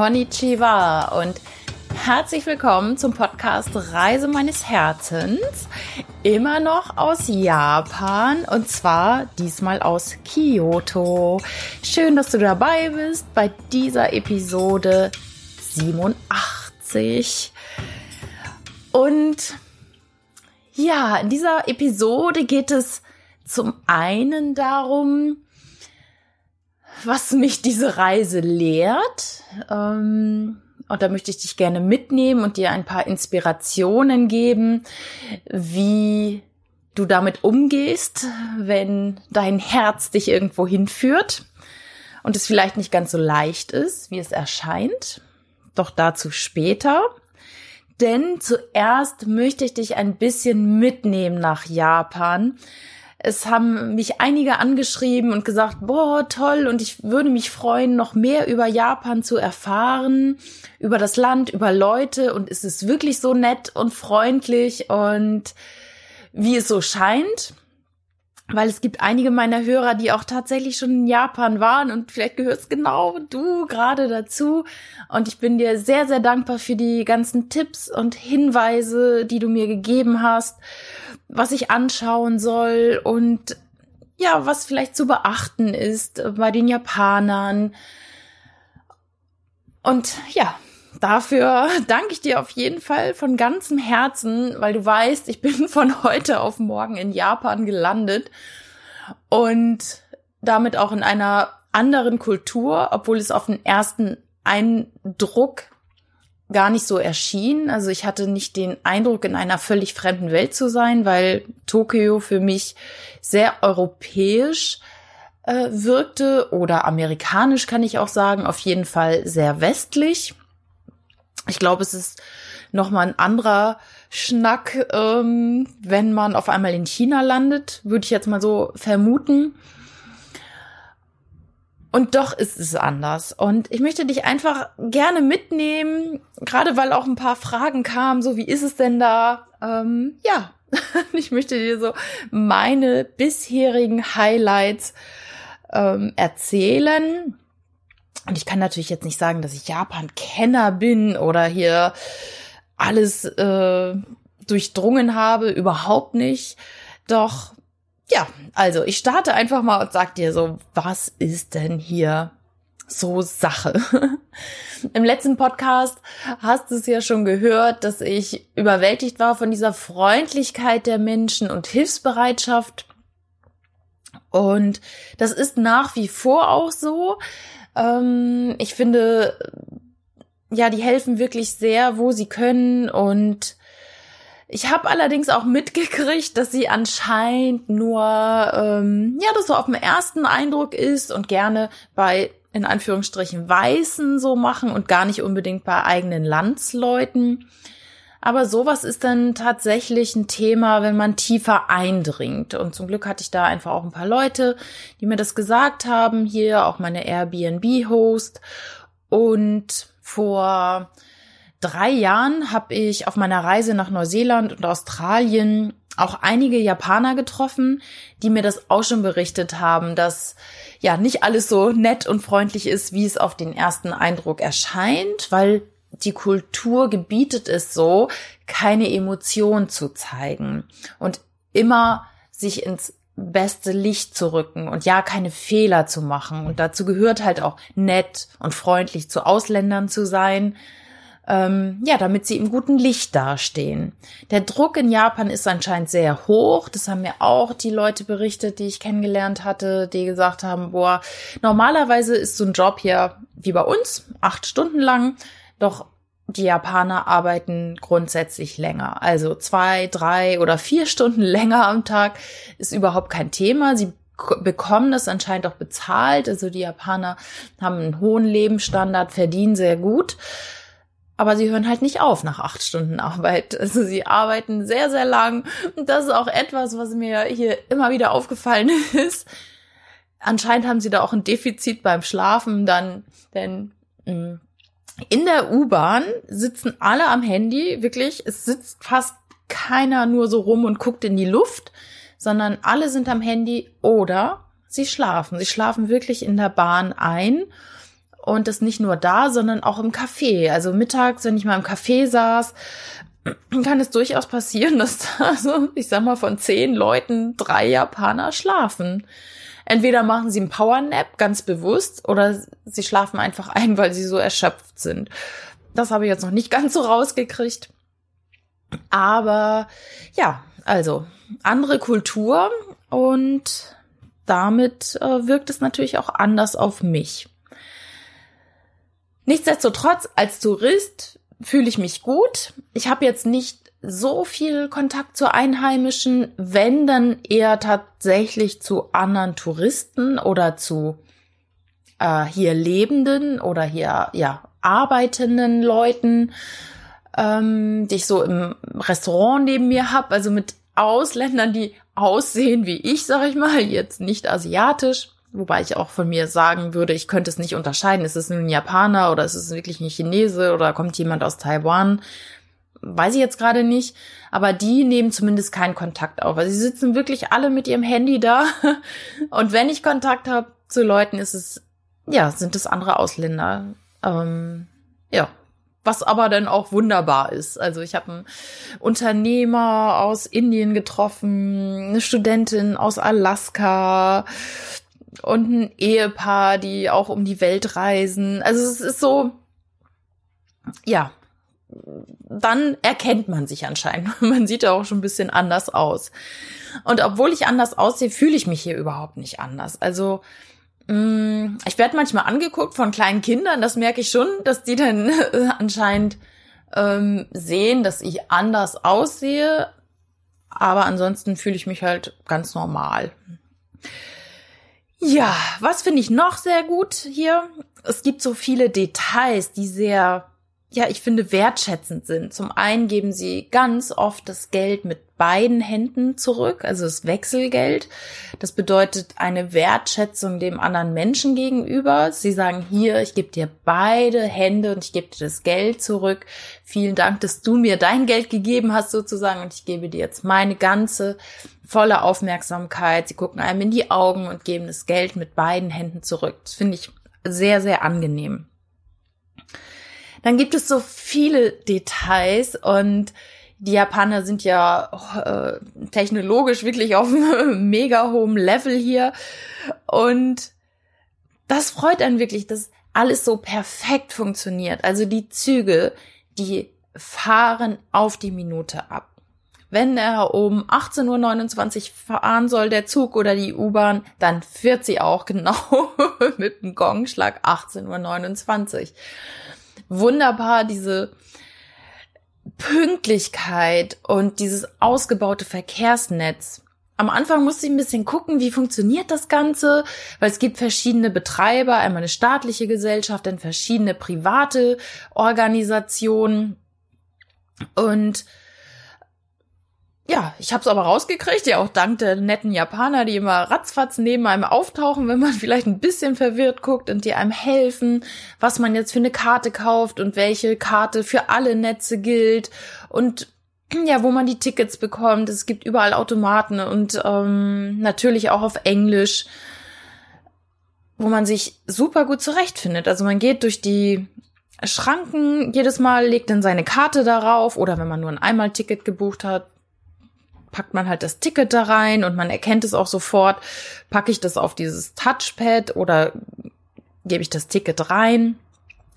Konnichiwa und herzlich willkommen zum Podcast Reise meines Herzens. Immer noch aus Japan und zwar diesmal aus Kyoto. Schön, dass du dabei bist bei dieser Episode 87. Und ja, in dieser Episode geht es zum einen darum, was mich diese Reise lehrt. Ähm, und da möchte ich dich gerne mitnehmen und dir ein paar Inspirationen geben, wie du damit umgehst, wenn dein Herz dich irgendwo hinführt und es vielleicht nicht ganz so leicht ist, wie es erscheint. Doch dazu später. Denn zuerst möchte ich dich ein bisschen mitnehmen nach Japan, es haben mich einige angeschrieben und gesagt, boah, toll, und ich würde mich freuen, noch mehr über Japan zu erfahren, über das Land, über Leute, und es ist wirklich so nett und freundlich und wie es so scheint weil es gibt einige meiner Hörer, die auch tatsächlich schon in Japan waren und vielleicht gehörst genau du gerade dazu. Und ich bin dir sehr, sehr dankbar für die ganzen Tipps und Hinweise, die du mir gegeben hast, was ich anschauen soll und ja, was vielleicht zu beachten ist bei den Japanern. Und ja, dafür danke ich dir auf jeden Fall von ganzem Herzen, weil du weißt, ich bin von heute auf morgen in Japan gelandet und damit auch in einer anderen Kultur, obwohl es auf den ersten Eindruck gar nicht so erschien. Also ich hatte nicht den Eindruck, in einer völlig fremden Welt zu sein, weil Tokio für mich sehr europäisch äh, wirkte oder amerikanisch kann ich auch sagen, auf jeden Fall sehr westlich. Ich glaube, es ist nochmal ein anderer Schnack, ähm, wenn man auf einmal in China landet, würde ich jetzt mal so vermuten. Und doch ist es anders. Und ich möchte dich einfach gerne mitnehmen, gerade weil auch ein paar Fragen kamen, so wie ist es denn da? Ähm, ja, ich möchte dir so meine bisherigen Highlights ähm, erzählen. Und ich kann natürlich jetzt nicht sagen, dass ich Japan-Kenner bin oder hier alles äh, durchdrungen habe, überhaupt nicht. Doch ja, also ich starte einfach mal und sag dir so, was ist denn hier so Sache? Im letzten Podcast hast du es ja schon gehört, dass ich überwältigt war von dieser Freundlichkeit der Menschen und Hilfsbereitschaft. Und das ist nach wie vor auch so. Ähm, ich finde, ja, die helfen wirklich sehr, wo sie können und ich habe allerdings auch mitgekriegt, dass sie anscheinend nur, ähm, ja, das so auf dem ersten Eindruck ist und gerne bei, in Anführungsstrichen, Weißen so machen und gar nicht unbedingt bei eigenen Landsleuten. Aber sowas ist dann tatsächlich ein Thema, wenn man tiefer eindringt. Und zum Glück hatte ich da einfach auch ein paar Leute, die mir das gesagt haben. Hier auch meine Airbnb-Host. Und vor drei Jahren habe ich auf meiner Reise nach Neuseeland und Australien auch einige Japaner getroffen, die mir das auch schon berichtet haben, dass ja nicht alles so nett und freundlich ist, wie es auf den ersten Eindruck erscheint, weil die Kultur gebietet es so, keine Emotion zu zeigen und immer sich ins beste Licht zu rücken und ja, keine Fehler zu machen. Und dazu gehört halt auch nett und freundlich zu Ausländern zu sein, ähm, ja, damit sie im guten Licht dastehen. Der Druck in Japan ist anscheinend sehr hoch. Das haben mir auch die Leute berichtet, die ich kennengelernt hatte, die gesagt haben, boah, normalerweise ist so ein Job hier wie bei uns, acht Stunden lang, doch die Japaner arbeiten grundsätzlich länger. Also zwei, drei oder vier Stunden länger am Tag ist überhaupt kein Thema. Sie bekommen das anscheinend auch bezahlt. Also die Japaner haben einen hohen Lebensstandard, verdienen sehr gut aber sie hören halt nicht auf nach acht Stunden Arbeit. Also sie arbeiten sehr, sehr lang. Und das ist auch etwas, was mir hier immer wieder aufgefallen ist. Anscheinend haben sie da auch ein Defizit beim Schlafen dann, denn mm, in der U-Bahn sitzen alle am Handy, wirklich. Es sitzt fast keiner nur so rum und guckt in die Luft, sondern alle sind am Handy oder sie schlafen. Sie schlafen wirklich in der Bahn ein Und das nicht nur da, sondern auch im Café. Also mittags, wenn ich mal im Café saß, kann es durchaus passieren, dass da so, ich sag mal, von zehn Leuten drei Japaner schlafen. Entweder machen sie einen Powernap ganz bewusst oder sie schlafen einfach ein, weil sie so erschöpft sind. Das habe ich jetzt noch nicht ganz so rausgekriegt. Aber ja, also andere Kultur und damit äh, wirkt es natürlich auch anders auf mich. Nichtsdestotrotz, als Tourist fühle ich mich gut. Ich habe jetzt nicht so viel Kontakt zu Einheimischen, wenn dann eher tatsächlich zu anderen Touristen oder zu äh, hier lebenden oder hier ja arbeitenden Leuten, ähm, die ich so im Restaurant neben mir habe, also mit Ausländern, die aussehen wie ich, sag ich mal, jetzt nicht asiatisch. Wobei ich auch von mir sagen würde, ich könnte es nicht unterscheiden. Ist es ein Japaner oder ist es wirklich ein Chinese oder kommt jemand aus Taiwan? Weiß ich jetzt gerade nicht. Aber die nehmen zumindest keinen Kontakt auf. Also sie sitzen wirklich alle mit ihrem Handy da. Und wenn ich Kontakt habe zu Leuten, ist es, ja, sind es andere Ausländer. Ähm, ja, was aber dann auch wunderbar ist. Also ich habe einen Unternehmer aus Indien getroffen, eine Studentin aus Alaska, und ein Ehepaar, die auch um die Welt reisen. Also es ist so, ja, dann erkennt man sich anscheinend. Man sieht ja auch schon ein bisschen anders aus. Und obwohl ich anders aussehe, fühle ich mich hier überhaupt nicht anders. Also mm, ich werde manchmal angeguckt von kleinen Kindern, das merke ich schon, dass die dann anscheinend ähm, sehen, dass ich anders aussehe. Aber ansonsten fühle ich mich halt ganz normal. Ja, was finde ich noch sehr gut hier? Es gibt so viele Details, die sehr, ja, ich finde wertschätzend sind. Zum einen geben sie ganz oft das Geld mit beiden Händen zurück, also das Wechselgeld. Das bedeutet eine Wertschätzung dem anderen Menschen gegenüber. Sie sagen hier, ich gebe dir beide Hände und ich gebe dir das Geld zurück. Vielen Dank, dass du mir dein Geld gegeben hast sozusagen und ich gebe dir jetzt meine ganze volle Aufmerksamkeit. Sie gucken einem in die Augen und geben das Geld mit beiden Händen zurück. Das finde ich sehr, sehr angenehm. Dann gibt es so viele Details und die Japaner sind ja äh, technologisch wirklich auf einem mega hohen Level hier. Und das freut einen wirklich, dass alles so perfekt funktioniert. Also die Züge, die fahren auf die Minute ab wenn er um 18.29 Uhr fahren soll, der Zug oder die U-Bahn, dann fährt sie auch genau mit dem Gongschlag 18.29 Uhr. Wunderbar, diese Pünktlichkeit und dieses ausgebaute Verkehrsnetz. Am Anfang musste ich ein bisschen gucken, wie funktioniert das Ganze, weil es gibt verschiedene Betreiber, einmal eine staatliche Gesellschaft, dann verschiedene private Organisationen und ja, ich habe es aber rausgekriegt, ja auch dank der netten Japaner, die immer ratzfatz neben einem auftauchen, wenn man vielleicht ein bisschen verwirrt guckt und die einem helfen, was man jetzt für eine Karte kauft und welche Karte für alle Netze gilt und ja, wo man die Tickets bekommt. Es gibt überall Automaten und ähm, natürlich auch auf Englisch, wo man sich super gut zurechtfindet. Also man geht durch die Schranken jedes Mal, legt dann seine Karte darauf oder wenn man nur ein Einmal-Ticket gebucht hat, packt man halt das Ticket da rein und man erkennt es auch sofort. Packe ich das auf dieses Touchpad oder gebe ich das Ticket rein?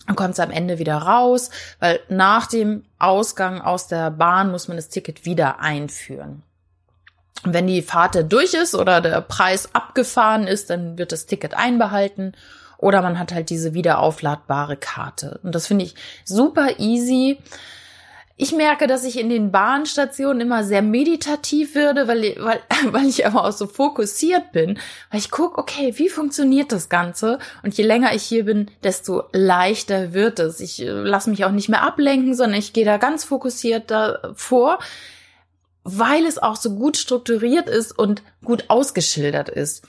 Dann kommt es am Ende wieder raus, weil nach dem Ausgang aus der Bahn muss man das Ticket wieder einführen. Und wenn die Fahrt durch ist oder der Preis abgefahren ist, dann wird das Ticket einbehalten oder man hat halt diese wiederaufladbare Karte. Und das finde ich super easy. Ich merke, dass ich in den Bahnstationen immer sehr meditativ würde, weil, weil, weil ich aber auch so fokussiert bin, weil ich gucke, okay, wie funktioniert das Ganze? Und je länger ich hier bin, desto leichter wird es. Ich äh, lasse mich auch nicht mehr ablenken, sondern ich gehe da ganz fokussiert davor, weil es auch so gut strukturiert ist und gut ausgeschildert ist.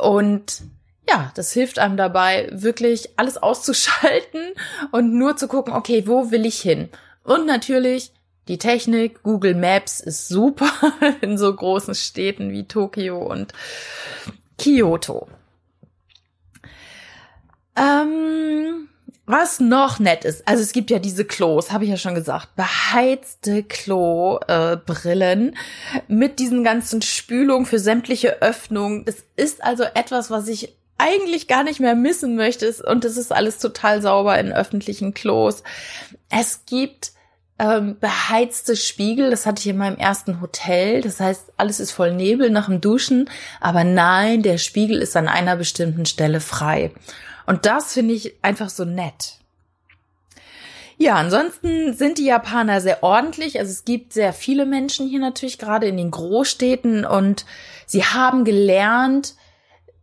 Und ja, das hilft einem dabei, wirklich alles auszuschalten und nur zu gucken, okay, wo will ich hin? Und natürlich die Technik, Google Maps ist super in so großen Städten wie Tokio und Kyoto. Ähm, was noch nett ist, also es gibt ja diese Klos, habe ich ja schon gesagt, beheizte Klo-Brillen äh, mit diesen ganzen Spülungen für sämtliche Öffnungen. Es ist also etwas, was ich eigentlich gar nicht mehr missen möchte und es ist alles total sauber in öffentlichen Klos. Es gibt ähm, beheizte Spiegel, das hatte ich in meinem ersten Hotel. Das heißt, alles ist voll Nebel nach dem Duschen, aber nein, der Spiegel ist an einer bestimmten Stelle frei. Und das finde ich einfach so nett. Ja, ansonsten sind die Japaner sehr ordentlich. Also es gibt sehr viele Menschen hier natürlich, gerade in den Großstädten. Und sie haben gelernt,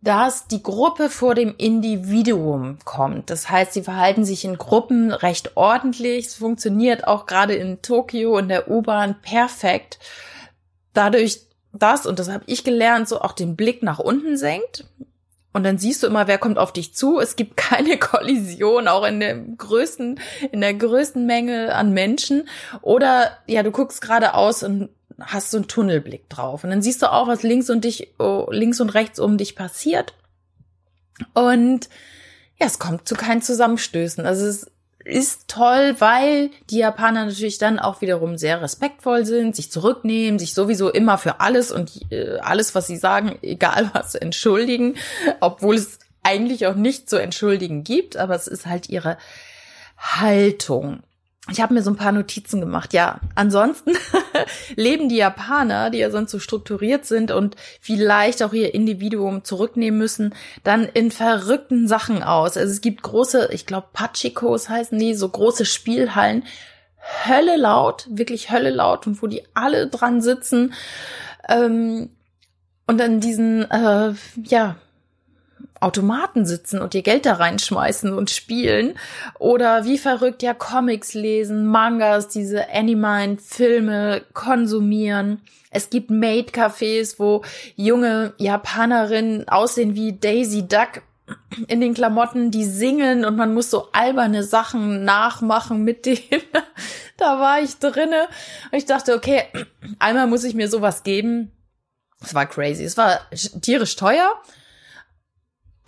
dass die Gruppe vor dem Individuum kommt. Das heißt, sie verhalten sich in Gruppen recht ordentlich. Es funktioniert auch gerade in Tokio in der U-Bahn perfekt. Dadurch das, und das habe ich gelernt, so auch den Blick nach unten senkt. Und dann siehst du immer, wer kommt auf dich zu. Es gibt keine Kollision, auch in der größten, in der größten Menge an Menschen. Oder ja, du guckst geradeaus und hast so einen Tunnelblick drauf. Und dann siehst du auch, was links und dich, oh, links und rechts um dich passiert. Und ja, es kommt zu keinen Zusammenstößen. Also es ist toll, weil die Japaner natürlich dann auch wiederum sehr respektvoll sind, sich zurücknehmen, sich sowieso immer für alles und äh, alles, was sie sagen, egal was, entschuldigen, obwohl es eigentlich auch nicht zu entschuldigen gibt, aber es ist halt ihre Haltung. Ich habe mir so ein paar Notizen gemacht. Ja, ansonsten leben die Japaner, die ja sonst so strukturiert sind und vielleicht auch ihr Individuum zurücknehmen müssen, dann in verrückten Sachen aus. Also es gibt große, ich glaube Pachikos heißen die, so große Spielhallen, Hölle laut, wirklich Hölle laut und wo die alle dran sitzen ähm, und dann diesen, äh, ja, Automaten sitzen und ihr Geld da reinschmeißen und spielen oder wie verrückt ja Comics lesen, Mangas, diese Anime-Filme konsumieren. Es gibt Maid-Cafés, wo junge Japanerinnen aussehen wie Daisy Duck in den Klamotten, die singen und man muss so alberne Sachen nachmachen mit denen. da war ich drinne und ich dachte, okay, einmal muss ich mir sowas geben. Es war crazy. Es war tierisch teuer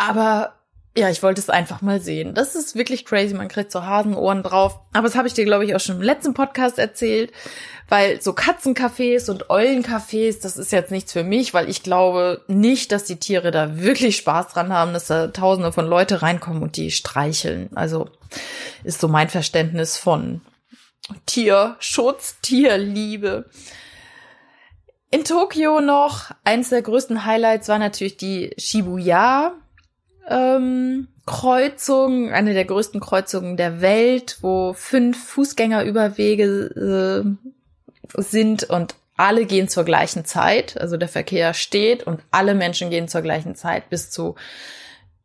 aber ja, ich wollte es einfach mal sehen. Das ist wirklich crazy. Man kriegt so Hasenohren drauf. Aber das habe ich dir, glaube ich, auch schon im letzten Podcast erzählt. Weil so Katzencafés und Eulencafés, das ist jetzt nichts für mich, weil ich glaube nicht, dass die Tiere da wirklich Spaß dran haben, dass da tausende von Leute reinkommen und die streicheln. Also ist so mein Verständnis von Tierschutz, Tierliebe. In Tokio noch, eins der größten Highlights war natürlich die Shibuya ähm, Kreuzung, eine der größten Kreuzungen der Welt, wo fünf Fußgängerüberwege äh, sind und alle gehen zur gleichen Zeit. Also der Verkehr steht und alle Menschen gehen zur gleichen Zeit bis zu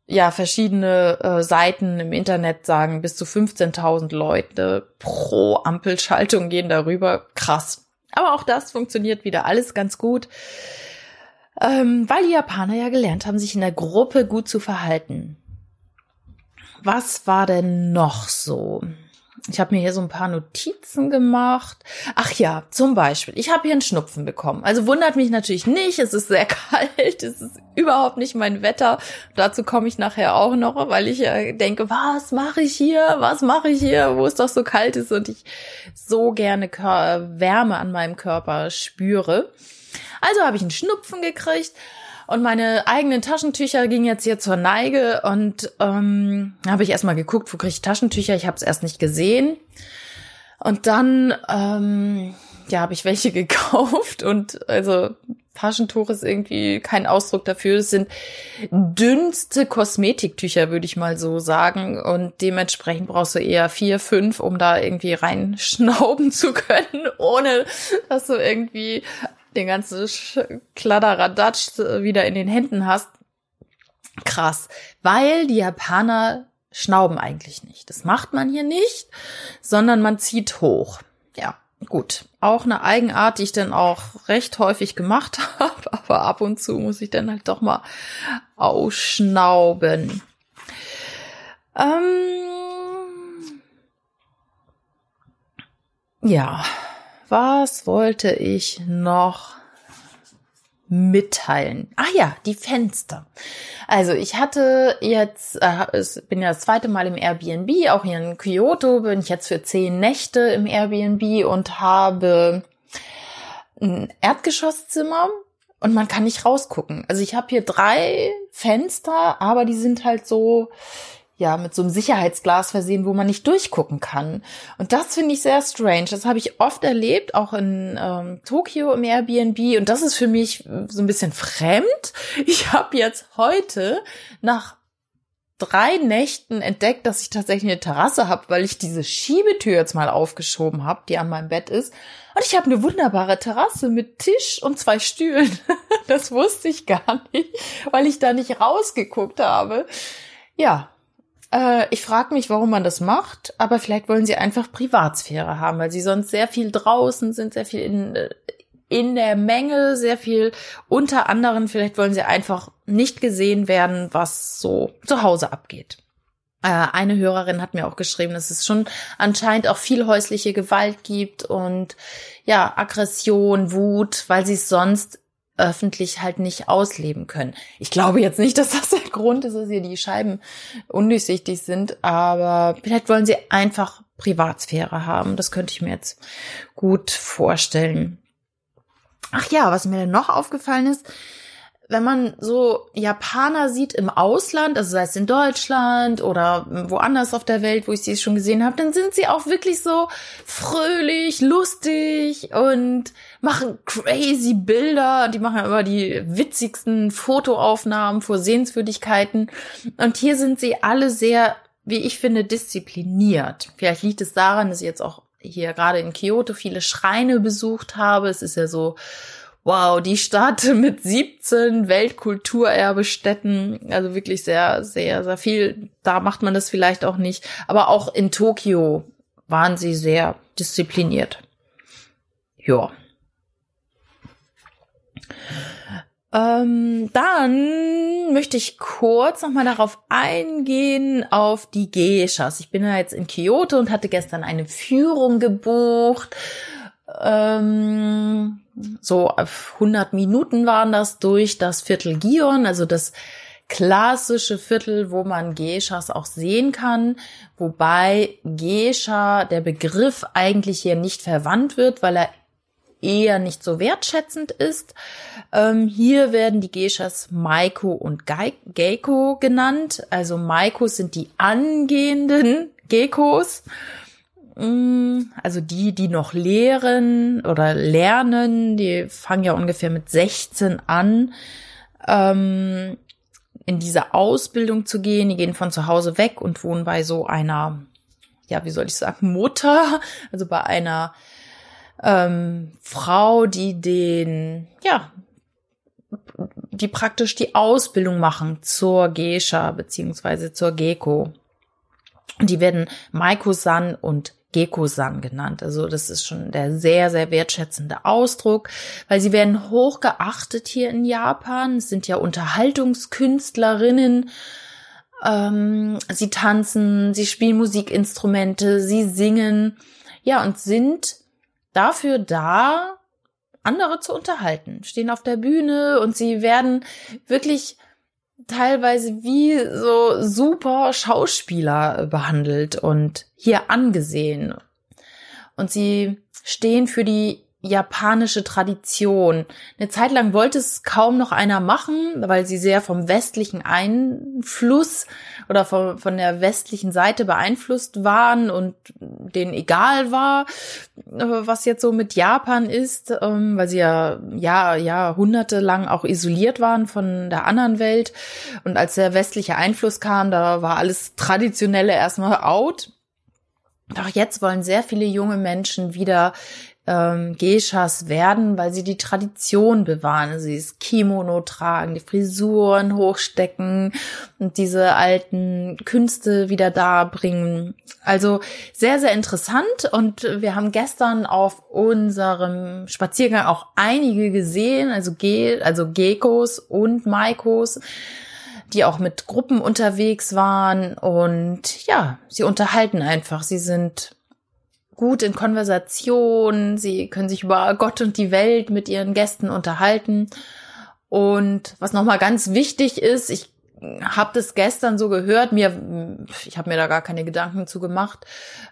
ja, verschiedene äh, Seiten im Internet sagen, bis zu 15.000 Leute pro Ampelschaltung gehen darüber. Krass. Aber auch das funktioniert wieder alles ganz gut ähm, weil die Japaner ja gelernt haben, sich in der Gruppe gut zu verhalten. Was war denn noch so? Ich habe mir hier so ein paar Notizen gemacht. Ach ja, zum Beispiel, ich habe hier einen Schnupfen bekommen. Also wundert mich natürlich nicht, es ist sehr kalt, es ist überhaupt nicht mein Wetter. Dazu komme ich nachher auch noch, weil ich äh, denke, was mache ich hier? Was mache ich hier, wo es doch so kalt ist und ich so gerne Wärme an meinem Körper spüre. Also habe ich einen Schnupfen gekriegt und meine eigenen Taschentücher gingen jetzt hier zur Neige und ähm, habe ich erstmal geguckt, wo kriege ich Taschentücher. Ich habe es erst nicht gesehen. Und dann ähm, ja, habe ich welche gekauft und also Taschentuch ist irgendwie kein Ausdruck dafür. Es sind dünnste Kosmetiktücher, würde ich mal so sagen. Und dementsprechend brauchst du eher vier, fünf, um da irgendwie reinschnauben zu können, ohne dass du irgendwie den ganzen Kladderadatsch wieder in den Händen hast. Krass. Weil die Japaner schnauben eigentlich nicht. Das macht man hier nicht, sondern man zieht hoch. Ja, gut. Auch eine Eigenart, die ich dann auch recht häufig gemacht habe, aber ab und zu muss ich dann halt doch mal ausschnauben. Ähm ja, was wollte ich noch mitteilen. Ah ja, die Fenster. Also ich hatte jetzt, äh, bin ja das zweite Mal im Airbnb, auch hier in Kyoto bin ich jetzt für zehn Nächte im Airbnb und habe ein Erdgeschosszimmer und man kann nicht rausgucken. Also ich habe hier drei Fenster, aber die sind halt so, ja, mit so einem Sicherheitsglas versehen, wo man nicht durchgucken kann. Und das finde ich sehr strange. Das habe ich oft erlebt, auch in ähm, Tokio im Airbnb. Und das ist für mich so ein bisschen fremd. Ich habe jetzt heute nach drei Nächten entdeckt, dass ich tatsächlich eine Terrasse habe, weil ich diese Schiebetür jetzt mal aufgeschoben habe, die an meinem Bett ist. Und ich habe eine wunderbare Terrasse mit Tisch und zwei Stühlen. das wusste ich gar nicht, weil ich da nicht rausgeguckt habe. Ja, äh, ich frage mich, warum man das macht, aber vielleicht wollen sie einfach Privatsphäre haben, weil sie sonst sehr viel draußen sind, sehr viel in, äh, in der Menge, sehr viel unter anderem. Vielleicht wollen sie einfach nicht gesehen werden, was so zu Hause abgeht. Äh, eine Hörerin hat mir auch geschrieben, dass es schon anscheinend auch viel häusliche Gewalt gibt und ja, Aggression, Wut, weil sie es sonst öffentlich halt nicht ausleben können. Ich glaube jetzt nicht, dass das der Grund ist, dass hier die Scheiben undurchsichtig sind, aber vielleicht wollen sie einfach Privatsphäre haben. Das könnte ich mir jetzt gut vorstellen. Ach ja, was mir denn noch aufgefallen ist, wenn man so Japaner sieht im Ausland, also sei es in Deutschland oder woanders auf der Welt, wo ich sie schon gesehen habe, dann sind sie auch wirklich so fröhlich, lustig und machen crazy Bilder. Die machen immer die witzigsten Fotoaufnahmen vor Sehenswürdigkeiten. Und hier sind sie alle sehr, wie ich finde, diszipliniert. Vielleicht liegt es daran, dass ich jetzt auch hier gerade in Kyoto viele Schreine besucht habe. Es ist ja so wow, die Stadt mit 17 Weltkulturerbestätten, also wirklich sehr, sehr, sehr viel. Da macht man das vielleicht auch nicht. Aber auch in Tokio waren sie sehr diszipliniert. Ja. Ähm, dann möchte ich kurz nochmal darauf eingehen, auf die Geishas. Ich bin ja jetzt in Kyoto und hatte gestern eine Führung gebucht. Ähm, so 100 Minuten waren das durch das Viertel Gion, also das klassische Viertel, wo man Geishas auch sehen kann, wobei Geisha der Begriff eigentlich hier nicht verwandt wird, weil er eher nicht so wertschätzend ist. Ähm, hier werden die Geishas Maiko und Geiko genannt. Also Maikos sind die angehenden Gekos also die, die noch lehren oder lernen, die fangen ja ungefähr mit 16 an, ähm, in diese Ausbildung zu gehen. Die gehen von zu Hause weg und wohnen bei so einer, ja, wie soll ich sagen, Mutter, also bei einer ähm, Frau, die den, ja, die praktisch die Ausbildung machen zur Geisha beziehungsweise zur Geko. Die werden Maiko-san und Geko-san genannt. Also das ist schon der sehr, sehr wertschätzende Ausdruck, weil sie werden hoch geachtet hier in Japan. Es sind ja Unterhaltungskünstlerinnen. Ähm, sie tanzen, sie spielen Musikinstrumente, sie singen. Ja, und sind dafür da, andere zu unterhalten, stehen auf der Bühne und sie werden wirklich teilweise wie so super Schauspieler behandelt und hier angesehen. Und sie stehen für die japanische Tradition. Eine Zeit lang wollte es kaum noch einer machen, weil sie sehr vom westlichen Einfluss oder von, von der westlichen Seite beeinflusst waren und denen egal war, äh, was jetzt so mit Japan ist, ähm, weil sie ja, ja, jahrhundertelang auch isoliert waren von der anderen Welt. Und als der westliche Einfluss kam, da war alles Traditionelle erstmal out. Doch jetzt wollen sehr viele junge Menschen wieder ähm, Geishas werden, weil sie die Tradition bewahren. Also sie das Kimono tragen, die Frisuren hochstecken und diese alten Künste wieder darbringen. Also sehr, sehr interessant. Und wir haben gestern auf unserem Spaziergang auch einige gesehen, also, Ge also Gekos und Maikos die auch mit Gruppen unterwegs waren und ja, sie unterhalten einfach. Sie sind gut in Konversation, sie können sich über Gott und die Welt mit ihren Gästen unterhalten. Und was nochmal ganz wichtig ist, ich habe das gestern so gehört, mir, ich habe mir da gar keine Gedanken zu gemacht.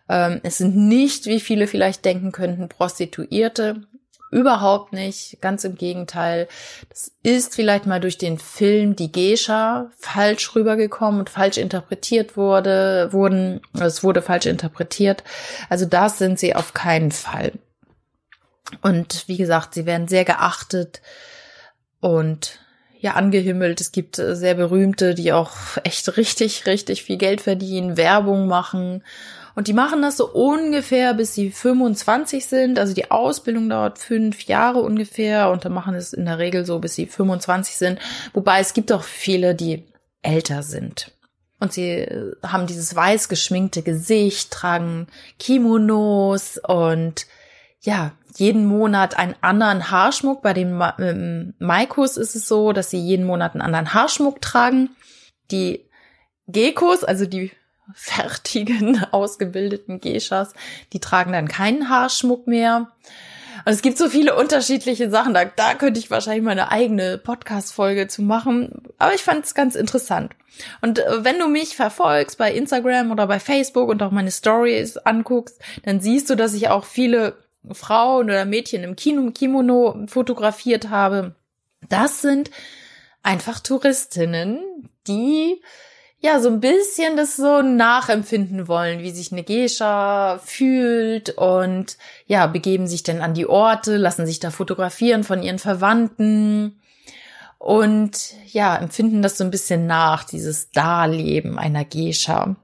Ähm, es sind nicht, wie viele vielleicht denken könnten, Prostituierte. Überhaupt nicht, ganz im Gegenteil. Das ist vielleicht mal durch den Film Die Geisha falsch rübergekommen und falsch interpretiert wurde, wurden, es wurde falsch interpretiert. Also das sind sie auf keinen Fall. Und wie gesagt, sie werden sehr geachtet und ja angehimmelt. Es gibt äh, sehr berühmte, die auch echt richtig, richtig viel Geld verdienen, Werbung machen. Und die machen das so ungefähr, bis sie 25 sind. Also die Ausbildung dauert fünf Jahre ungefähr und dann machen es in der Regel so, bis sie 25 sind. Wobei es gibt auch viele, die älter sind. Und sie äh, haben dieses weiß geschminkte Gesicht, tragen Kimonos und ja, jeden Monat einen anderen Haarschmuck. Bei den ähm, Maikos ist es so, dass sie jeden Monat einen anderen Haarschmuck tragen. Die Gekos, also die fertigen, ausgebildeten Geishas, die tragen dann keinen Haarschmuck mehr. Und es gibt so viele unterschiedliche Sachen. Da, da könnte ich wahrscheinlich mal eine eigene Podcast-Folge zu machen. Aber ich fand es ganz interessant. Und äh, wenn du mich verfolgst bei Instagram oder bei Facebook und auch meine Stories anguckst, dann siehst du, dass ich auch viele Frauen oder Mädchen im Kino, Kimono fotografiert habe. Das sind einfach Touristinnen, die ja so ein bisschen das so nachempfinden wollen, wie sich eine Geisha fühlt und ja, begeben sich dann an die Orte, lassen sich da fotografieren von ihren Verwandten und ja, empfinden das so ein bisschen nach, dieses Darleben einer Geisha.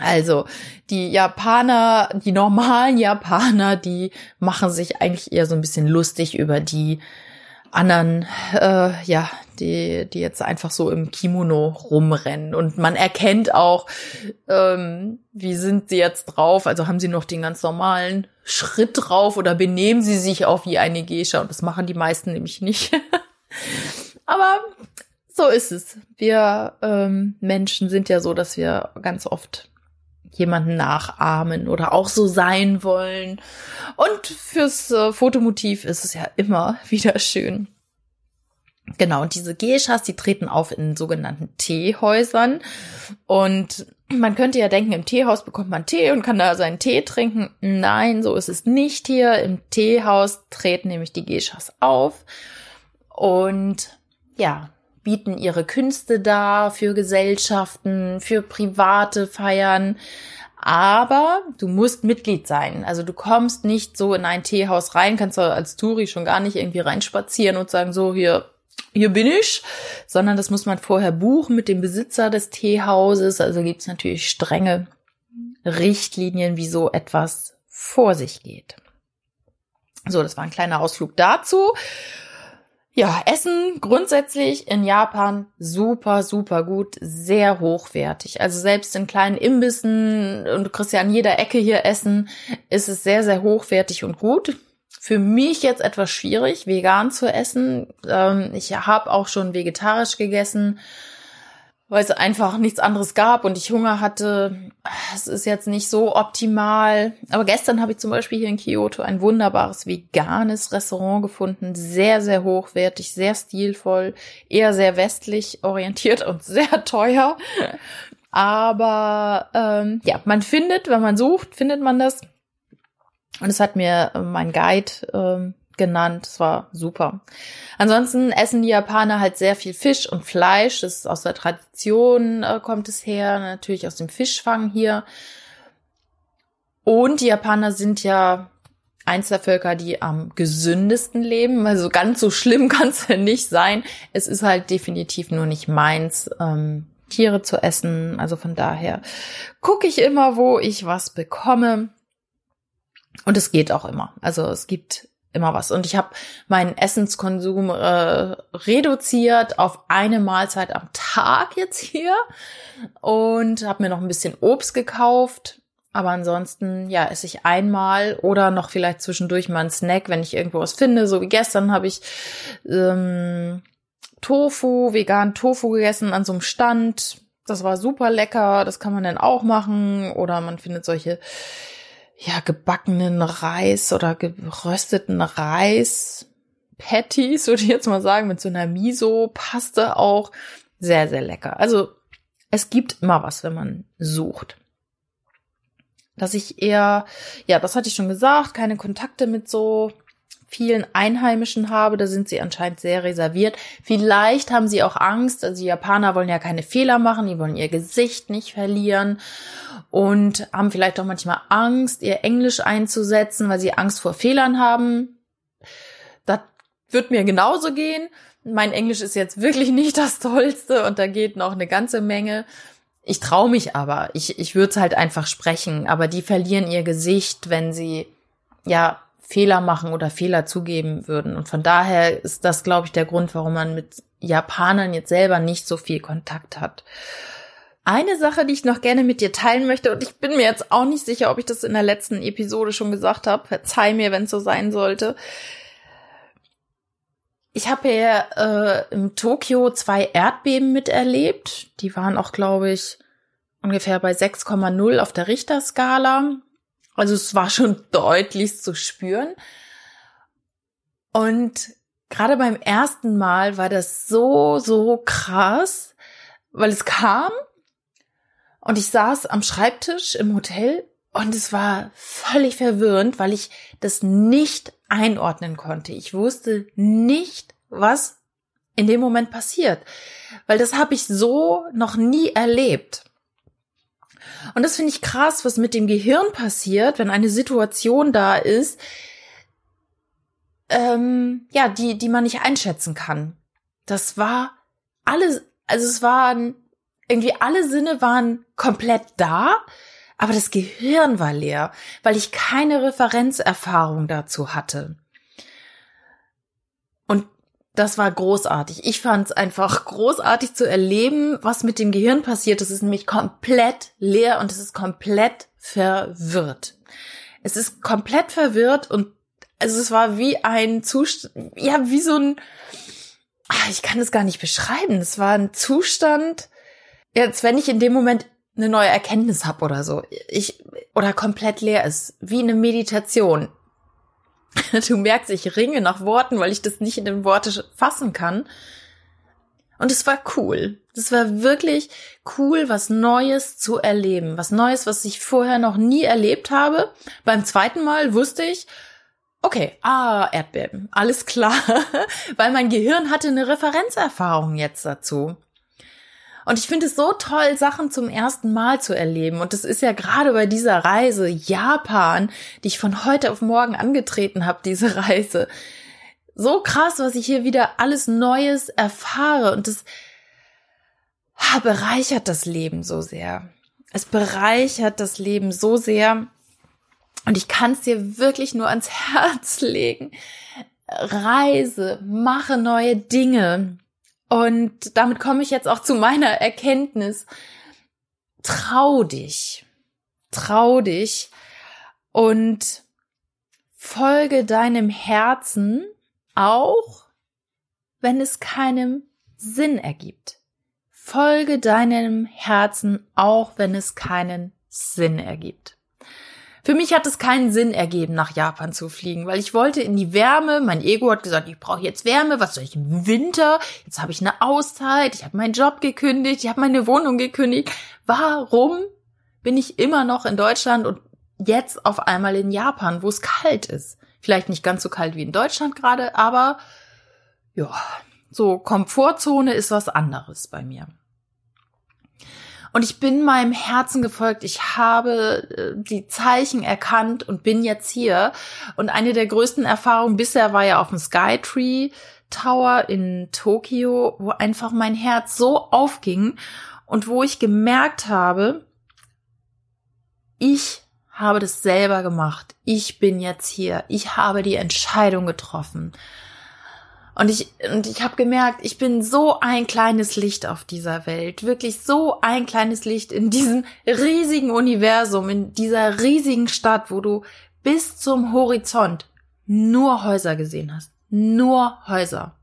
Also die Japaner, die normalen Japaner, die machen sich eigentlich eher so ein bisschen lustig über die anderen, äh, ja, die, die jetzt einfach so im Kimono rumrennen. Und man erkennt auch, ähm, wie sind sie jetzt drauf? Also haben sie noch den ganz normalen Schritt drauf oder benehmen sie sich auch wie eine Geisha? Und das machen die meisten nämlich nicht. Aber so ist es. Wir ähm, Menschen sind ja so, dass wir ganz oft jemanden nachahmen oder auch so sein wollen. Und fürs äh, Fotomotiv ist es ja immer wieder schön. Genau, und diese Geishas, die treten auf in sogenannten Teehäusern. Und man könnte ja denken, im Teehaus bekommt man Tee und kann da seinen Tee trinken. Nein, so ist es nicht hier. Im Teehaus treten nämlich die Geishas auf. Und ja, bieten ihre Künste dar für Gesellschaften, für private Feiern. Aber du musst Mitglied sein. Also du kommst nicht so in ein Teehaus rein, kannst du als Touri schon gar nicht irgendwie reinspazieren und sagen, so hier, hier bin ich, sondern das muss man vorher buchen mit dem Besitzer des Teehauses. Also gibt's natürlich strenge Richtlinien, wie so etwas vor sich geht. So, das war ein kleiner Ausflug dazu. Ja, Essen grundsätzlich in Japan super, super gut, sehr hochwertig. Also selbst in kleinen Imbissen und du kriegst ja an jeder Ecke hier Essen, ist es sehr, sehr hochwertig und gut. Für mich jetzt etwas schwierig, vegan zu essen. Ähm, ich habe auch schon vegetarisch gegessen weil es einfach nichts anderes gab und ich Hunger hatte. Es ist jetzt nicht so optimal. Aber gestern habe ich zum Beispiel hier in Kyoto ein wunderbares veganes Restaurant gefunden. Sehr, sehr hochwertig, sehr stilvoll, eher sehr westlich orientiert und sehr teuer. Aber ähm, ja, man findet, wenn man sucht, findet man das. Und es hat mir mein Guide ähm, genannt. Es war super. Ansonsten essen die Japaner halt sehr viel Fisch und Fleisch. Das ist aus der Tradition äh, kommt es her, natürlich aus dem Fischfang hier. Und die Japaner sind ja eins der Völker, die am gesündesten leben. Also ganz so schlimm kann es ja nicht sein. Es ist halt definitiv nur nicht meins, ähm, Tiere zu essen. Also von daher gucke ich immer, wo ich was bekomme. Und es geht auch immer. Also es gibt immer was. Und ich habe meinen Essenskonsum äh, reduziert auf eine Mahlzeit am Tag jetzt hier und habe mir noch ein bisschen Obst gekauft. Aber ansonsten, ja, esse ich einmal oder noch vielleicht zwischendurch mal einen Snack, wenn ich irgendwo was finde. So wie gestern habe ich ähm, Tofu, vegan Tofu gegessen an so einem Stand. Das war super lecker. Das kann man dann auch machen. Oder man findet solche ja, gebackenen Reis oder gerösteten Reis Patties, würde ich jetzt mal sagen, mit so einer Miso-Paste auch. Sehr, sehr lecker. Also es gibt immer was, wenn man sucht. Dass ich eher, ja, das hatte ich schon gesagt, keine Kontakte mit so vielen Einheimischen habe, da sind sie anscheinend sehr reserviert. Vielleicht haben sie auch Angst, also die Japaner wollen ja keine Fehler machen, die wollen ihr Gesicht nicht verlieren und haben vielleicht auch manchmal Angst, ihr Englisch einzusetzen, weil sie Angst vor Fehlern haben. Das wird mir genauso gehen. Mein Englisch ist jetzt wirklich nicht das Tollste und da geht noch eine ganze Menge. Ich traue mich aber. Ich, ich würde es halt einfach sprechen. Aber die verlieren ihr Gesicht, wenn sie ja Fehler machen oder Fehler zugeben würden. Und von daher ist das, glaube ich, der Grund, warum man mit Japanern jetzt selber nicht so viel Kontakt hat. Eine Sache, die ich noch gerne mit dir teilen möchte, und ich bin mir jetzt auch nicht sicher, ob ich das in der letzten Episode schon gesagt habe, verzeih mir, wenn es so sein sollte. Ich habe ja äh, im Tokio zwei Erdbeben miterlebt. Die waren auch, glaube ich, ungefähr bei 6,0 auf der Richterskala. Also es war schon deutlich zu spüren. Und gerade beim ersten Mal war das so, so krass, weil es kam und ich saß am Schreibtisch im Hotel und es war völlig verwirrend, weil ich das nicht einordnen konnte. Ich wusste nicht, was in dem Moment passiert, weil das habe ich so noch nie erlebt. Und das finde ich krass, was mit dem Gehirn passiert, wenn eine Situation da ist, ähm, ja, die, die man nicht einschätzen kann. Das war alles, also es waren irgendwie alle Sinne waren komplett da, aber das Gehirn war leer, weil ich keine Referenzerfahrung dazu hatte. Das war großartig. Ich fand es einfach großartig zu erleben, was mit dem Gehirn passiert. Es ist nämlich komplett leer und es ist komplett verwirrt. Es ist komplett verwirrt und also es war wie ein Zustand, ja, wie so ein, ach, ich kann es gar nicht beschreiben. Es war ein Zustand, jetzt wenn ich in dem Moment eine neue Erkenntnis habe oder so, ich oder komplett leer ist, wie eine Meditation. Du merkst, ich ringe nach Worten, weil ich das nicht in den Worte fassen kann. Und es war cool. Es war wirklich cool, was Neues zu erleben. Was Neues, was ich vorher noch nie erlebt habe. Beim zweiten Mal wusste ich, okay, ah, Erdbeben, alles klar. weil mein Gehirn hatte eine Referenzerfahrung jetzt dazu. Und ich finde es so toll, Sachen zum ersten Mal zu erleben. Und das ist ja gerade bei dieser Reise Japan, die ich von heute auf morgen angetreten habe, diese Reise. So krass, was ich hier wieder alles Neues erfahre. Und das ha, bereichert das Leben so sehr. Es bereichert das Leben so sehr. Und ich kann es dir wirklich nur ans Herz legen. Reise, mache neue Dinge. Und damit komme ich jetzt auch zu meiner Erkenntnis. Trau dich. Trau dich und folge deinem Herzen auch, wenn es keinem Sinn ergibt. Folge deinem Herzen auch, wenn es keinen Sinn ergibt. Für mich hat es keinen Sinn ergeben, nach Japan zu fliegen, weil ich wollte in die Wärme. Mein Ego hat gesagt, ich brauche jetzt Wärme. Was soll ich im Winter? Jetzt habe ich eine Auszeit. Ich habe meinen Job gekündigt. Ich habe meine Wohnung gekündigt. Warum bin ich immer noch in Deutschland und jetzt auf einmal in Japan, wo es kalt ist? Vielleicht nicht ganz so kalt wie in Deutschland gerade, aber ja, so Komfortzone ist was anderes bei mir. Und ich bin meinem Herzen gefolgt. Ich habe äh, die Zeichen erkannt und bin jetzt hier. Und eine der größten Erfahrungen bisher war ja auf dem Skytree Tower in Tokio, wo einfach mein Herz so aufging und wo ich gemerkt habe, ich habe das selber gemacht. Ich bin jetzt hier. Ich habe die Entscheidung getroffen. Und ich, und ich habe gemerkt, ich bin so ein kleines Licht auf dieser Welt. Wirklich so ein kleines Licht in diesem riesigen Universum, in dieser riesigen Stadt, wo du bis zum Horizont nur Häuser gesehen hast. Nur Häuser.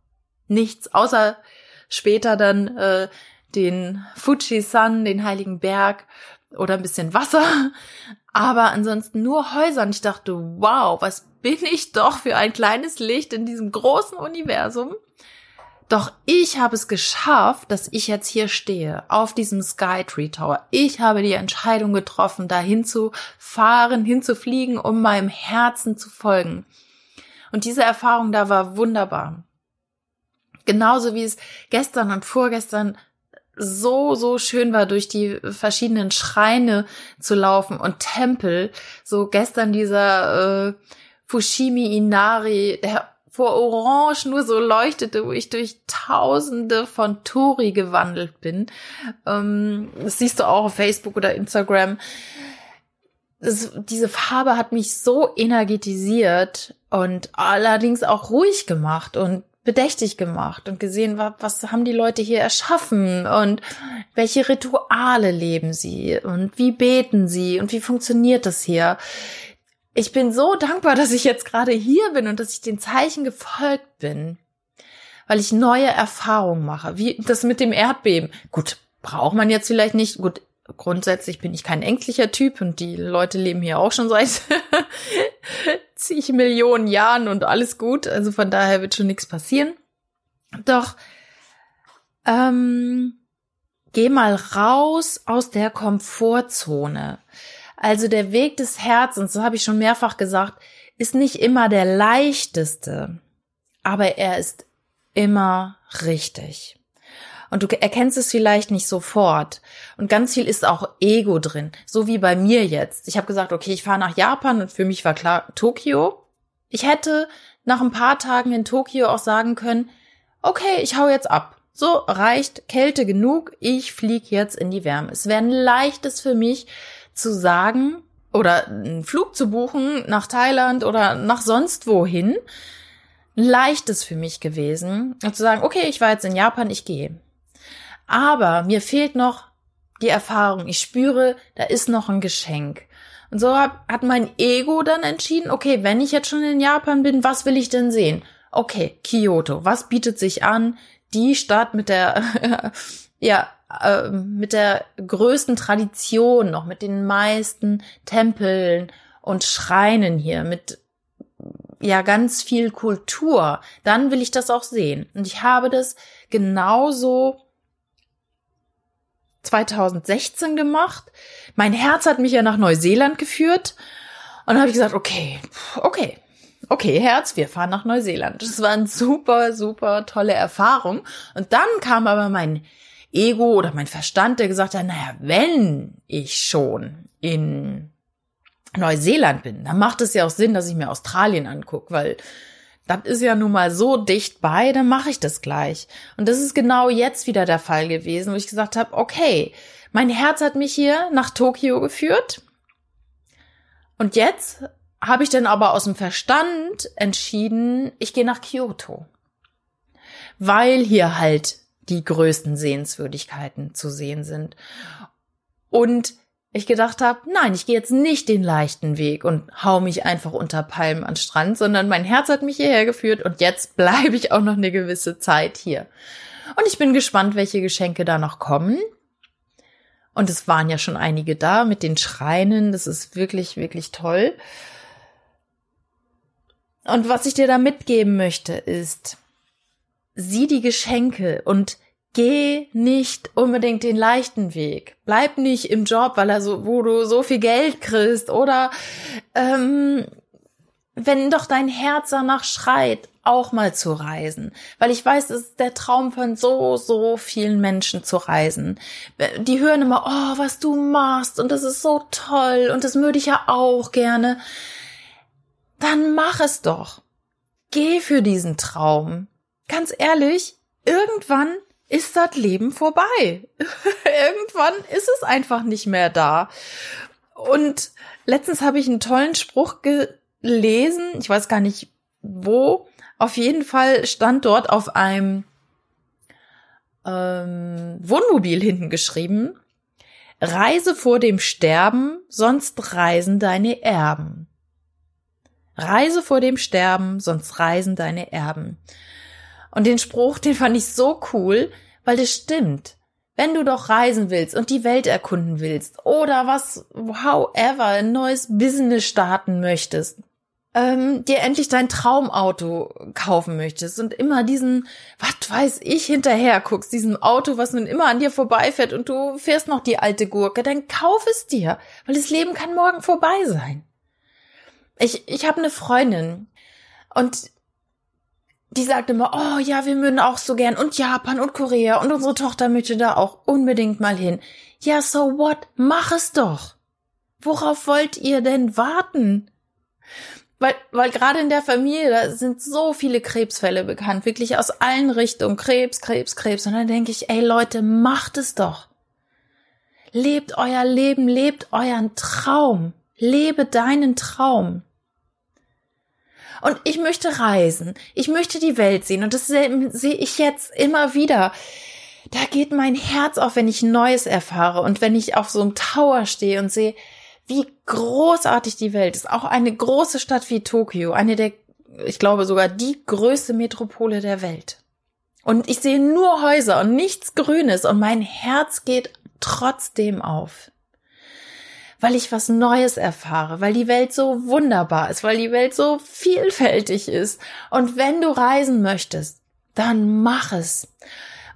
Nichts, außer später dann äh, den Fuji-San, den Heiligen Berg oder ein bisschen Wasser. Aber ansonsten nur Häuser. Und ich dachte, wow, was bin ich doch für ein kleines Licht in diesem großen Universum. Doch ich habe es geschafft, dass ich jetzt hier stehe, auf diesem Skytree Tower. Ich habe die Entscheidung getroffen, dahin zu fahren, hinzufliegen, um meinem Herzen zu folgen. Und diese Erfahrung da war wunderbar. Genauso wie es gestern und vorgestern so, so schön war, durch die verschiedenen Schreine zu laufen und Tempel. So gestern dieser äh, Fushimi Inari, der vor Orange nur so leuchtete, wo ich durch Tausende von Tori gewandelt bin. Ähm, das siehst du auch auf Facebook oder Instagram. Das, diese Farbe hat mich so energetisiert und allerdings auch ruhig gemacht und bedächtig gemacht und gesehen, was haben die Leute hier erschaffen und welche Rituale leben sie und wie beten sie und wie funktioniert das hier. Ich bin so dankbar, dass ich jetzt gerade hier bin und dass ich den Zeichen gefolgt bin, weil ich neue Erfahrungen mache, wie das mit dem Erdbeben. Gut, braucht man jetzt vielleicht nicht. Gut, grundsätzlich bin ich kein ängstlicher Typ und die Leute leben hier auch schon seit zig Millionen Jahren und alles gut. Also von daher wird schon nichts passieren. Doch ähm, geh mal raus aus der Komfortzone. Also der Weg des Herzens, so habe ich schon mehrfach gesagt, ist nicht immer der leichteste, aber er ist immer richtig. Und du erkennst es vielleicht nicht sofort. Und ganz viel ist auch Ego drin. So wie bei mir jetzt. Ich habe gesagt, okay, ich fahre nach Japan und für mich war klar Tokio. Ich hätte nach ein paar Tagen in Tokio auch sagen können, okay, ich hau jetzt ab. So reicht Kälte genug. Ich flieg jetzt in die Wärme. Es wäre ein leichtes für mich zu sagen oder einen Flug zu buchen nach Thailand oder nach sonst wohin. Leichtes für mich gewesen zu sagen, okay, ich war jetzt in Japan, ich gehe. Aber mir fehlt noch die Erfahrung. Ich spüre, da ist noch ein Geschenk. Und so hat mein Ego dann entschieden, okay, wenn ich jetzt schon in Japan bin, was will ich denn sehen? Okay, Kyoto, was bietet sich an? Die Stadt mit der, ja, äh, mit der größten Tradition noch, mit den meisten Tempeln und Schreinen hier, mit ja ganz viel Kultur, dann will ich das auch sehen. Und ich habe das genauso 2016 gemacht. Mein Herz hat mich ja nach Neuseeland geführt. Und habe ich gesagt, okay, okay, okay, Herz, wir fahren nach Neuseeland. Das war eine super, super tolle Erfahrung. Und dann kam aber mein Ego oder mein Verstand, der gesagt hat, naja, wenn ich schon in Neuseeland bin, dann macht es ja auch Sinn, dass ich mir Australien angucke, weil das ist ja nun mal so dicht bei, dann mache ich das gleich. Und das ist genau jetzt wieder der Fall gewesen, wo ich gesagt habe, okay, mein Herz hat mich hier nach Tokio geführt. Und jetzt habe ich dann aber aus dem Verstand entschieden, ich gehe nach Kyoto. Weil hier halt die größten Sehenswürdigkeiten zu sehen sind. Und ich gedacht habe, nein, ich gehe jetzt nicht den leichten Weg und hau mich einfach unter Palmen an Strand, sondern mein Herz hat mich hierher geführt und jetzt bleibe ich auch noch eine gewisse Zeit hier. Und ich bin gespannt, welche Geschenke da noch kommen. Und es waren ja schon einige da mit den Schreinen. Das ist wirklich, wirklich toll. Und was ich dir da mitgeben möchte, ist, sieh die Geschenke und geh nicht unbedingt den leichten Weg. Bleib nicht im Job, weil er so, wo du so viel Geld kriegst oder ähm, wenn doch dein Herz danach schreit, auch mal zu reisen. Weil ich weiß, es ist der Traum von so, so vielen Menschen zu reisen. Die hören immer, oh, was du machst und das ist so toll und das würde ich ja auch gerne. Dann mach es doch. Geh für diesen Traum. Ganz ehrlich, irgendwann ist das Leben vorbei. Irgendwann ist es einfach nicht mehr da. Und letztens habe ich einen tollen Spruch gelesen, ich weiß gar nicht wo, auf jeden Fall stand dort auf einem ähm, Wohnmobil hinten geschrieben, Reise vor dem Sterben, sonst reisen deine Erben. Reise vor dem Sterben, sonst reisen deine Erben. Und den Spruch, den fand ich so cool, weil das stimmt. Wenn du doch reisen willst und die Welt erkunden willst oder was, however, ein neues Business starten möchtest, ähm, dir endlich dein Traumauto kaufen möchtest und immer diesen, was weiß ich, hinterher guckst, diesem Auto, was nun immer an dir vorbeifährt und du fährst noch die alte Gurke, dann kauf es dir, weil das Leben kann morgen vorbei sein. Ich, ich habe eine Freundin und die sagt immer, oh ja, wir würden auch so gern und Japan und Korea und unsere Tochter möchte da auch unbedingt mal hin. Ja, so what? Mach es doch. Worauf wollt ihr denn warten? Weil, weil gerade in der Familie, da sind so viele Krebsfälle bekannt, wirklich aus allen Richtungen. Krebs, Krebs, Krebs. Und dann denke ich, ey Leute, macht es doch. Lebt euer Leben, lebt euren Traum. Lebe deinen Traum. Und ich möchte reisen. Ich möchte die Welt sehen. Und das sehe ich jetzt immer wieder. Da geht mein Herz auf, wenn ich Neues erfahre und wenn ich auf so einem Tower stehe und sehe, wie großartig die Welt ist. Auch eine große Stadt wie Tokio, eine der, ich glaube sogar die größte Metropole der Welt. Und ich sehe nur Häuser und nichts Grünes und mein Herz geht trotzdem auf. Weil ich was Neues erfahre, weil die Welt so wunderbar ist, weil die Welt so vielfältig ist. Und wenn du reisen möchtest, dann mach es.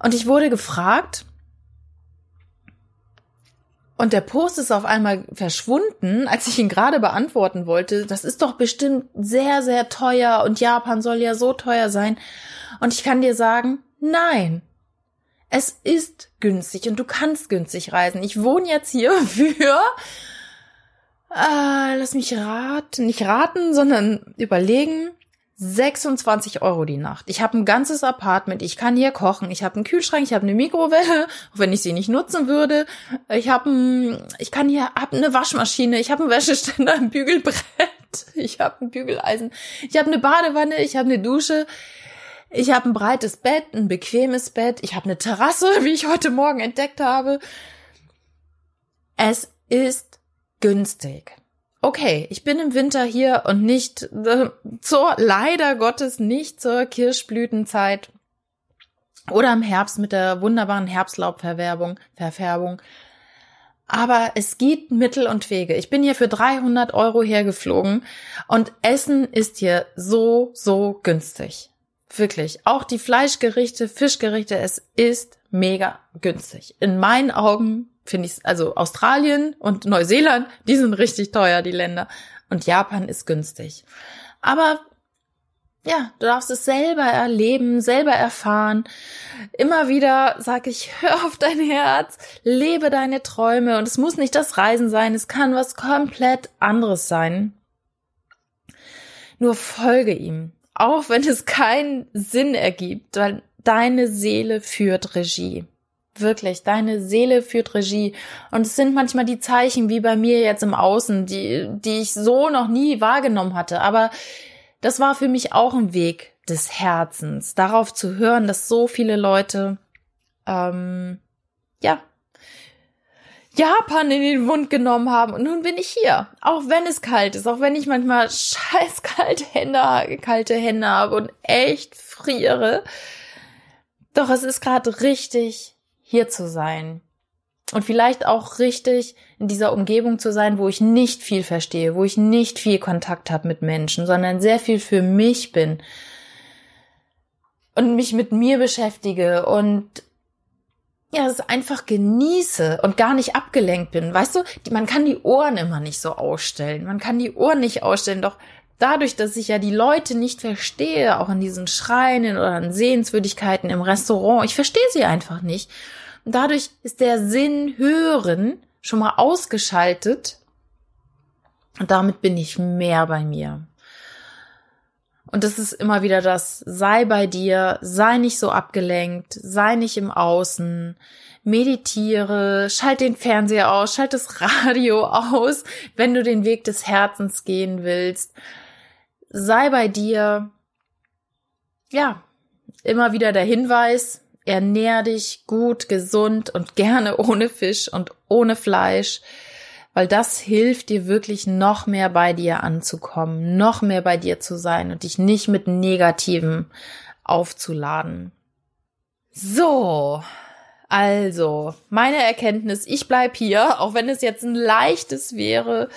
Und ich wurde gefragt, und der Post ist auf einmal verschwunden, als ich ihn gerade beantworten wollte. Das ist doch bestimmt sehr, sehr teuer und Japan soll ja so teuer sein. Und ich kann dir sagen, nein. Es ist günstig und du kannst günstig reisen. Ich wohne jetzt hier für, äh, lass mich raten, nicht raten, sondern überlegen, 26 Euro die Nacht. Ich habe ein ganzes Apartment, ich kann hier kochen, ich habe einen Kühlschrank, ich habe eine Mikrowelle, auch wenn ich sie nicht nutzen würde. Ich habe ich kann hier hab eine Waschmaschine, ich habe einen Wäscheständer, ein Bügelbrett, ich habe ein Bügeleisen, ich habe eine Badewanne, ich habe eine Dusche. Ich habe ein breites Bett, ein bequemes Bett, ich habe eine Terrasse, wie ich heute Morgen entdeckt habe. Es ist günstig okay, ich bin im Winter hier und nicht äh, zur, leider Gottes nicht zur Kirschblütenzeit oder im Herbst mit der wunderbaren Herbstlaubverfärbung, Verfärbung. Aber es gibt Mittel und Wege. Ich bin hier für 300 Euro hergeflogen und Essen ist hier so, so günstig. Wirklich. Auch die Fleischgerichte, Fischgerichte, es ist mega günstig. In meinen Augen finde ich, also Australien und Neuseeland, die sind richtig teuer, die Länder. Und Japan ist günstig. Aber ja, du darfst es selber erleben, selber erfahren. Immer wieder sage ich, hör auf dein Herz, lebe deine Träume. Und es muss nicht das Reisen sein, es kann was komplett anderes sein. Nur folge ihm, auch wenn es keinen Sinn ergibt, weil deine Seele führt Regie. Wirklich, deine Seele führt Regie. Und es sind manchmal die Zeichen, wie bei mir jetzt im Außen, die, die ich so noch nie wahrgenommen hatte. Aber das war für mich auch ein Weg des Herzens, darauf zu hören, dass so viele Leute, ähm, ja, Japan in den Mund genommen haben. Und nun bin ich hier. Auch wenn es kalt ist, auch wenn ich manchmal scheiß kalte Hände, kalte Hände habe und echt friere. Doch es ist gerade richtig hier zu sein. Und vielleicht auch richtig in dieser Umgebung zu sein, wo ich nicht viel verstehe, wo ich nicht viel Kontakt habe mit Menschen, sondern sehr viel für mich bin und mich mit mir beschäftige und ja, es einfach genieße und gar nicht abgelenkt bin. Weißt du, man kann die Ohren immer nicht so ausstellen. Man kann die Ohren nicht ausstellen, doch dadurch, dass ich ja die Leute nicht verstehe, auch in diesen Schreinen oder in Sehenswürdigkeiten im Restaurant, ich verstehe sie einfach nicht. Und dadurch ist der Sinn hören schon mal ausgeschaltet. Und damit bin ich mehr bei mir. Und das ist immer wieder das, sei bei dir, sei nicht so abgelenkt, sei nicht im Außen, meditiere, schalt den Fernseher aus, schalt das Radio aus, wenn du den Weg des Herzens gehen willst. Sei bei dir. Ja, immer wieder der Hinweis, ernähr dich gut, gesund und gerne ohne Fisch und ohne Fleisch, weil das hilft dir wirklich noch mehr bei dir anzukommen, noch mehr bei dir zu sein und dich nicht mit Negativen aufzuladen. So, also, meine Erkenntnis, ich bleib hier, auch wenn es jetzt ein leichtes wäre,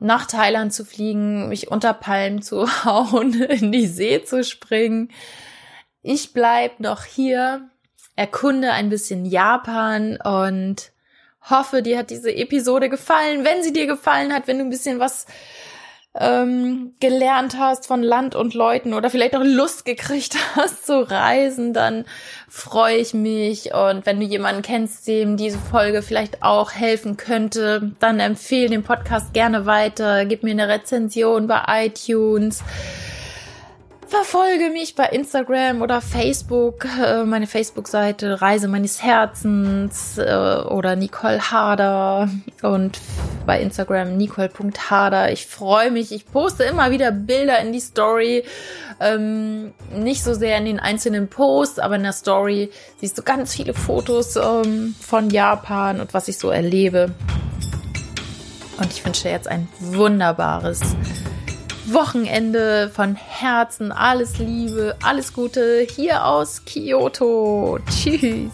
nach Thailand zu fliegen, mich unter Palmen zu hauen, in die See zu springen. Ich bleib noch hier, erkunde ein bisschen Japan und hoffe, dir hat diese Episode gefallen. Wenn sie dir gefallen hat, wenn du ein bisschen was ähm, gelernt hast von Land und Leuten oder vielleicht auch Lust gekriegt hast zu reisen, dann freue ich mich. Und wenn du jemanden kennst, dem diese Folge vielleicht auch helfen könnte, dann empfehle den Podcast gerne weiter. Gib mir eine Rezension bei iTunes. Verfolge mich bei Instagram oder Facebook, äh, meine Facebook-Seite Reise meines Herzens äh, oder Nicole Harder und bei Instagram nicole.harder. Ich freue mich, ich poste immer wieder Bilder in die Story, ähm, nicht so sehr in den einzelnen Posts, aber in der Story siehst du ganz viele Fotos ähm, von Japan und was ich so erlebe. Und ich wünsche dir jetzt ein wunderbares Wochenende von Herzen. Alles Liebe, alles Gute hier aus Kyoto. Tschüss.